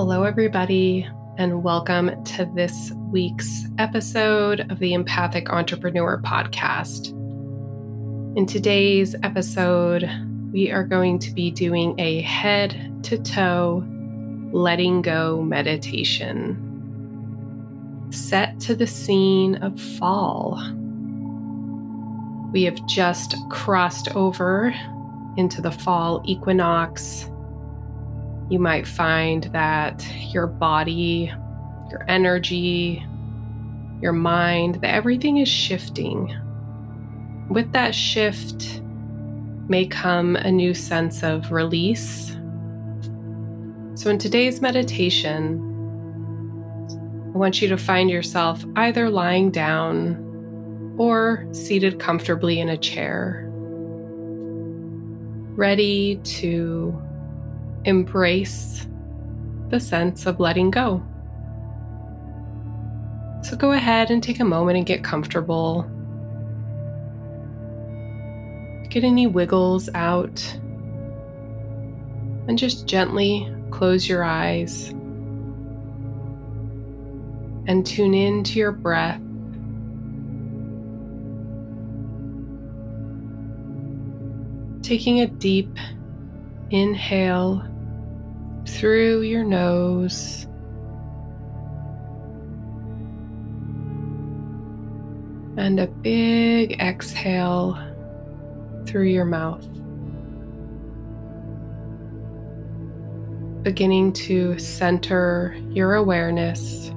Hello, everybody, and welcome to this week's episode of the Empathic Entrepreneur Podcast. In today's episode, we are going to be doing a head to toe letting go meditation set to the scene of fall. We have just crossed over into the fall equinox you might find that your body, your energy, your mind, that everything is shifting. With that shift may come a new sense of release. So, in today's meditation, I want you to find yourself either lying down or seated comfortably in a chair, ready to embrace the sense of letting go. So go ahead and take a moment and get comfortable. Get any wiggles out. And just gently close your eyes and tune in to your breath. Taking a deep inhale through your nose. And a big exhale through your mouth. Beginning to center your awareness.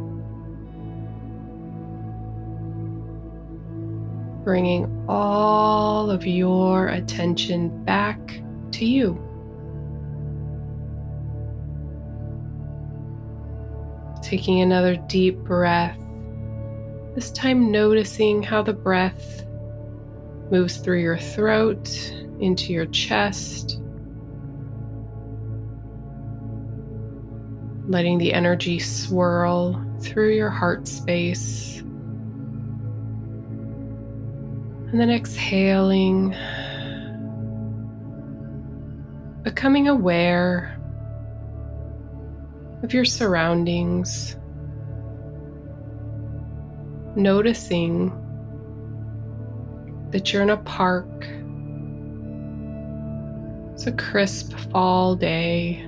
Bringing all of your attention back to you. Taking another deep breath, this time noticing how the breath moves through your throat, into your chest, letting the energy swirl through your heart space. And then exhaling, becoming aware of your surroundings, noticing that you're in a park. It's a crisp fall day.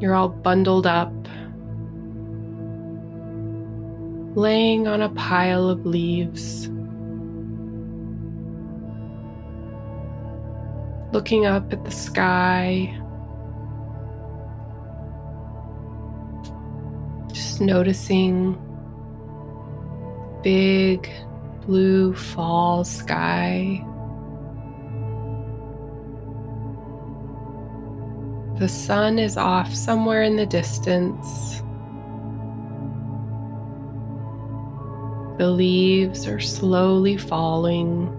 You're all bundled up, laying on a pile of leaves. Looking up at the sky, noticing big blue fall sky. The sun is off somewhere in the distance. The leaves are slowly falling.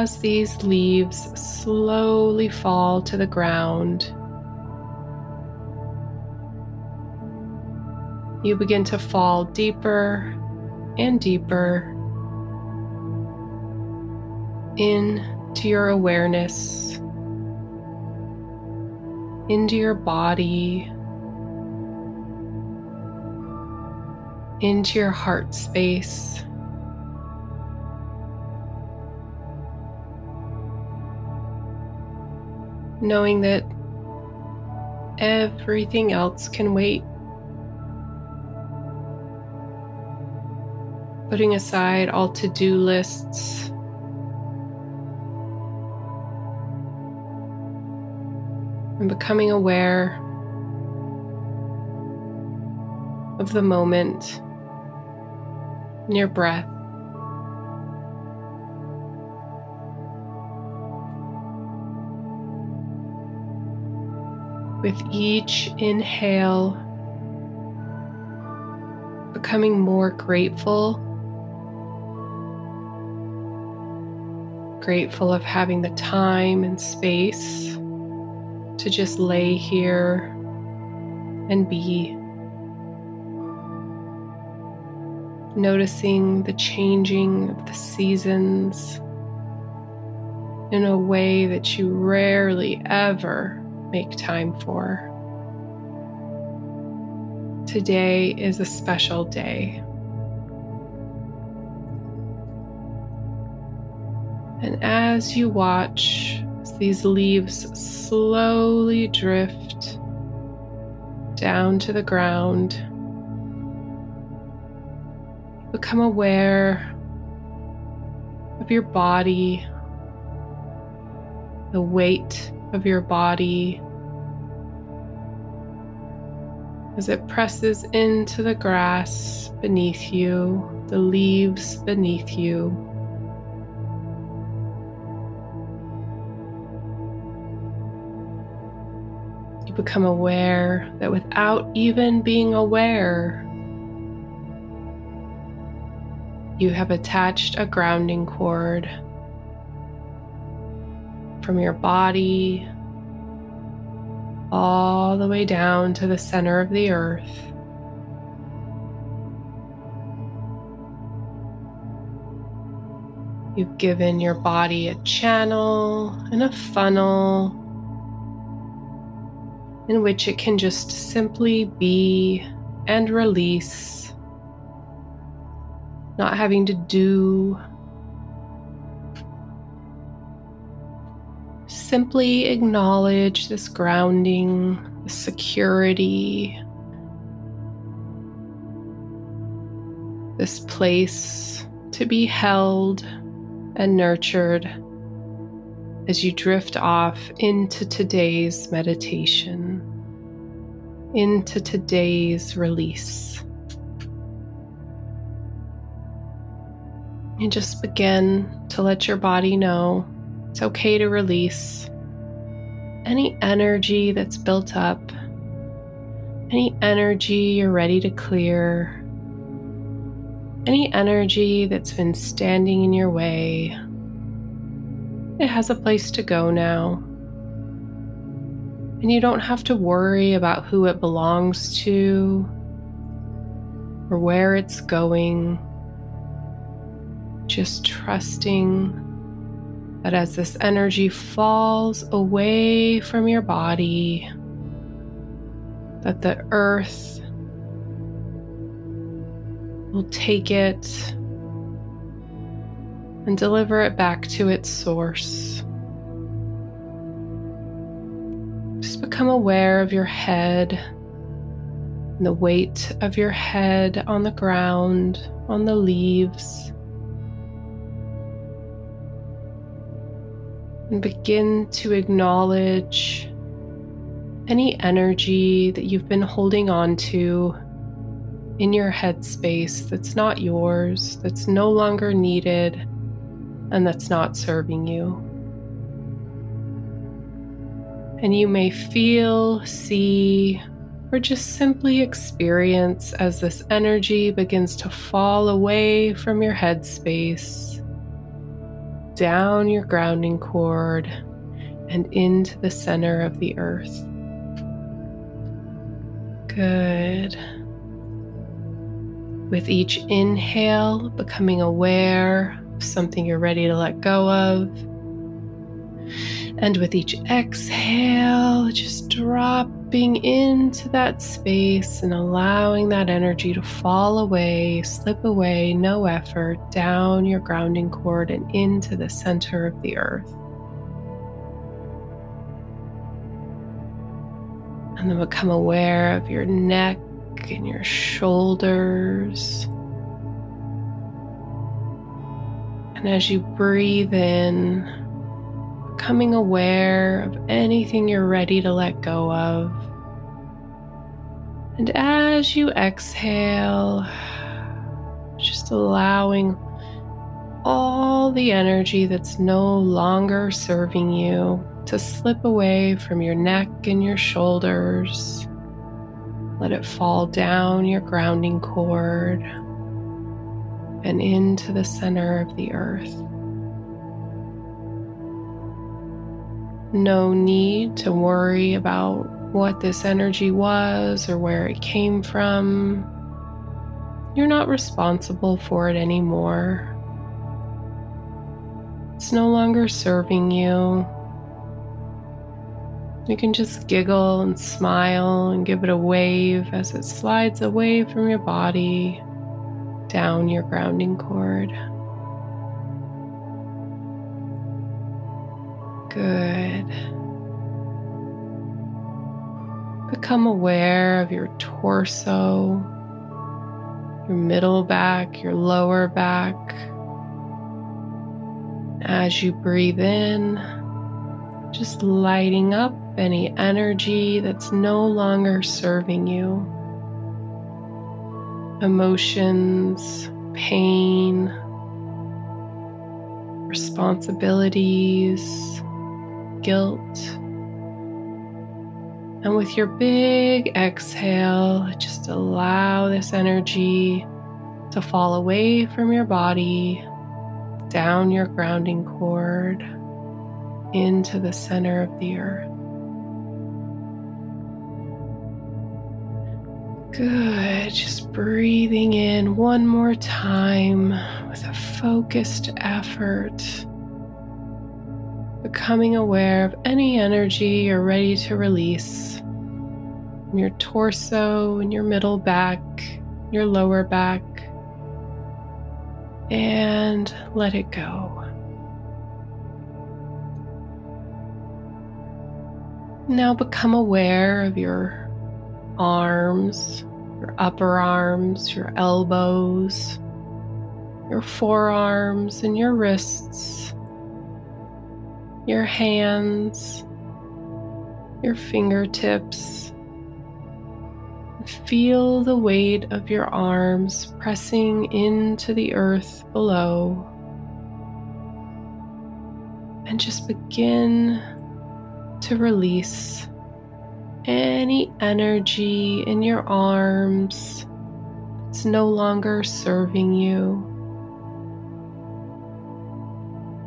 As these leaves slowly fall to the ground, you begin to fall deeper and deeper into your awareness, into your body, into your heart space. Knowing that everything else can wait. Putting aside all to do lists. And becoming aware of the moment in your breath. With each inhale, becoming more grateful, grateful of having the time and space to just lay here and be. noticing the changing of the seasons in a way that you rarely ever make time for. Today is a special day. And as you watch as these leaves slowly drift down to the ground, become aware of your body, the weight of your body as it presses into the grass beneath you, the leaves beneath you. You become aware that without even being aware, you have attached a grounding cord from your body all the way down to the center of the earth. You've given your body a channel and a funnel in which it can just simply be and release, not having to do. Simply acknowledge this grounding, this security, this place to be held and nurtured as you drift off into today's meditation, into today's release. And just begin to let your body know it's okay to release any energy that's built up, any energy you're ready to clear, any energy that's been standing in your way it has a place to go now. And you don't have to worry about who it belongs to or where it's going. Just trusting that as this energy falls away from your body, that the earth will take it and deliver it back to its source. Just become aware of your head and the weight of your head on the ground, on the leaves. And begin to acknowledge any energy that you've been holding on to in your headspace that's not yours, that's no longer needed, and that's not serving you. And you may feel, see, or just simply experience as this energy begins to fall away from your headspace, down your grounding cord, and into the center of the earth. Good. With each inhale, becoming aware of something you're ready to let go of. And with each exhale, just dropping into that space and allowing that energy to fall away, slip away, no effort, down your grounding cord and into the center of the earth. And then become aware of your neck and your shoulders. And as you breathe in, becoming aware of anything you're ready to let go of. And as you exhale, just allowing all the energy that's no longer serving you to slip away from your neck and your shoulders. Let it fall down your grounding cord and into the center of the earth. No need to worry about what this energy was or where it came from. you're not responsible for it anymore. It's no longer serving you. You can just giggle and smile and give it a wave as it slides away from your body down your grounding cord. Good. Become aware of your torso, your middle back, your lower back. As you breathe in, just lighting up any energy that's no longer serving you. Emotions, pain, responsibilities, guilt. And with your big exhale, just allow this energy to fall away from your body, down your grounding cord, into the center of the earth. Good. Just breathing in one more time with a focused effort. Becoming aware of any energy you're ready to release from your torso and your middle back, your lower back, and let it go. Now become aware of your arms, your upper arms, your elbows, your forearms, and your wrists, your hands, your fingertips. Feel the weight of your arms pressing into the earth below. And just begin to release any energy in your arms that's no longer serving you.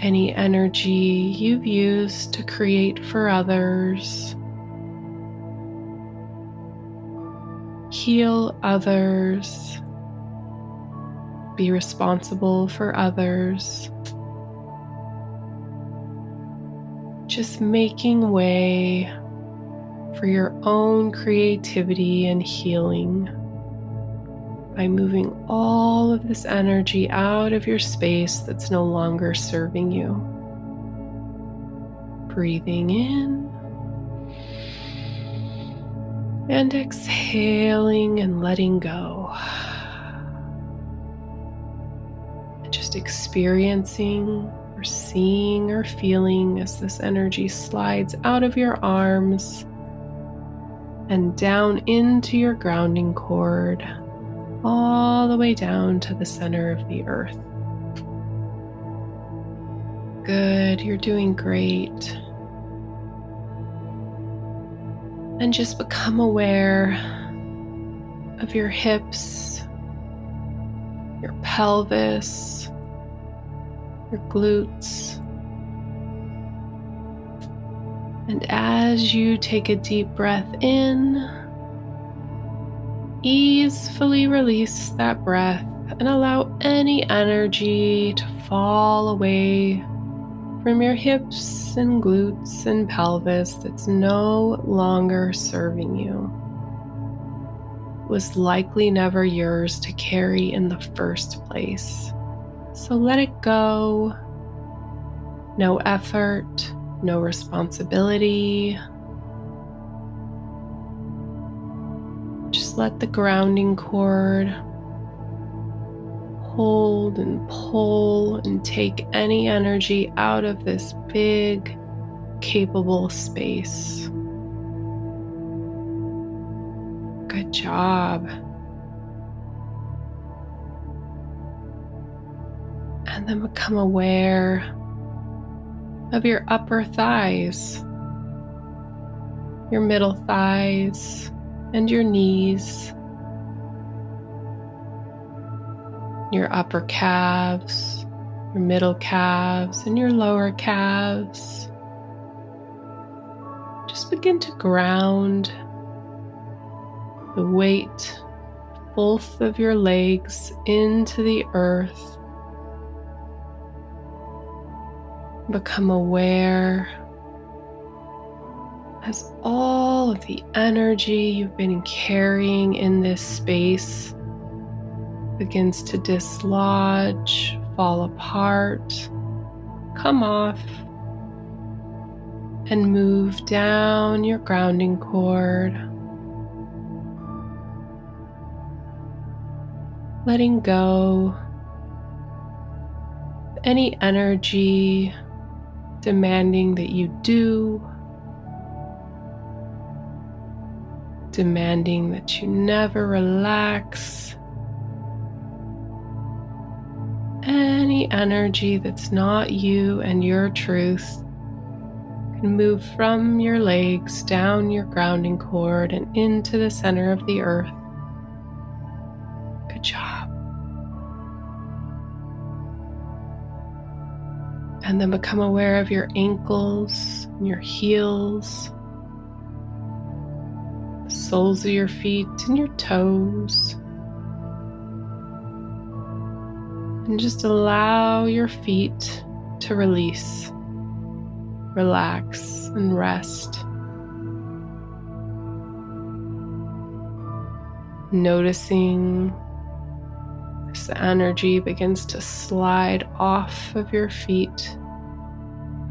Any energy you've used to create for others. Heal others. Be responsible for others. Just making way for your own creativity and healing by moving all of this energy out of your space that's no longer serving you. Breathing in and exhaling and letting go. Just experiencing or seeing or feeling as this energy slides out of your arms and down into your grounding cord, all the way down to the center of the earth. Good, you're doing great. And just become aware of your hips, your pelvis, your glutes and as you take a deep breath in, easily release that breath and allow any energy to fall away from your hips and glutes and pelvis that's no longer serving you. was likely never yours to carry in the first place. So let it go. No effort no responsibility. Just let the grounding cord hold and pull and take any energy out of this big, capable space. Good job. And then become aware of your upper thighs, your middle thighs, and your knees, your upper calves, your middle calves, and your lower calves. Just begin to ground the weight both of your legs into the earth. Become aware as all of the energy you've been carrying in this space begins to dislodge, fall apart, come off, and move down your grounding cord. Letting go any energy demanding that you do demanding that you never relax. Any energy that's not you and your truth can move from your legs down your grounding cord and into the center of the earth. Good job. And then become aware of your ankles and your heels soles of your feet and your toes. And just allow your feet to release, relax, and rest. Noticing this energy begins to slide off of your feet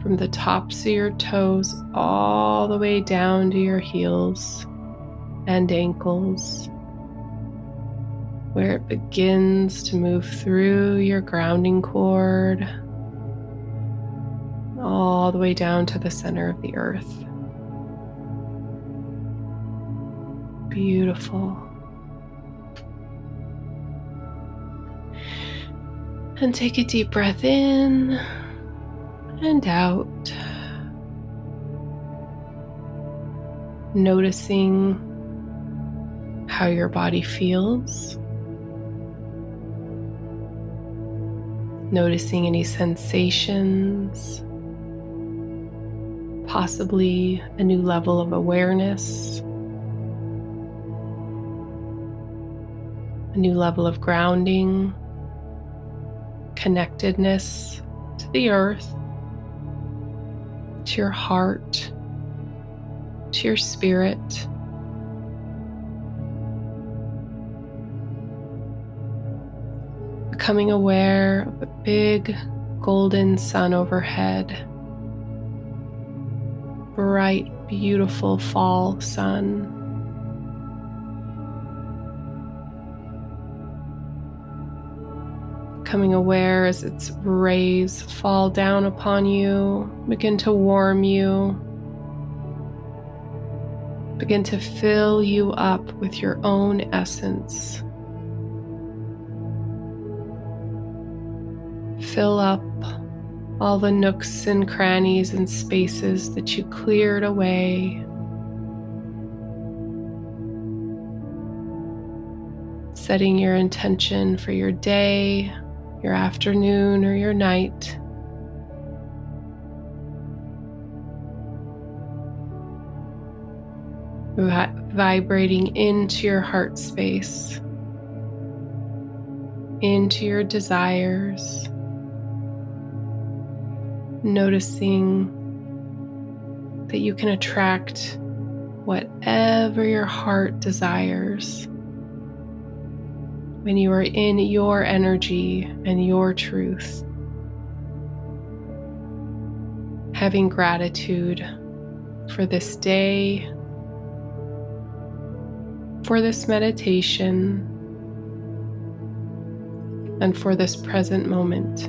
from the tops of your toes all the way down to your heels and ankles, where it begins to move through your grounding cord all the way down to the center of the earth. Beautiful. And take a deep breath in and out. Noticing how your body feels. Noticing any sensations, possibly a new level of awareness, a new level of grounding, connectedness to the earth, to your heart, to your spirit. Becoming aware of a big golden sun overhead. Bright, beautiful fall sun. Becoming aware as its rays fall down upon you, begin to warm you, begin to fill you up with your own essence. Fill up all the nooks and crannies and spaces that you cleared away. Setting your intention for your day, your afternoon, or your night. vibrating into your heart space, into your desires noticing that you can attract whatever your heart desires when you are in your energy and your truth. Having gratitude for this day, for this meditation, and for this present moment.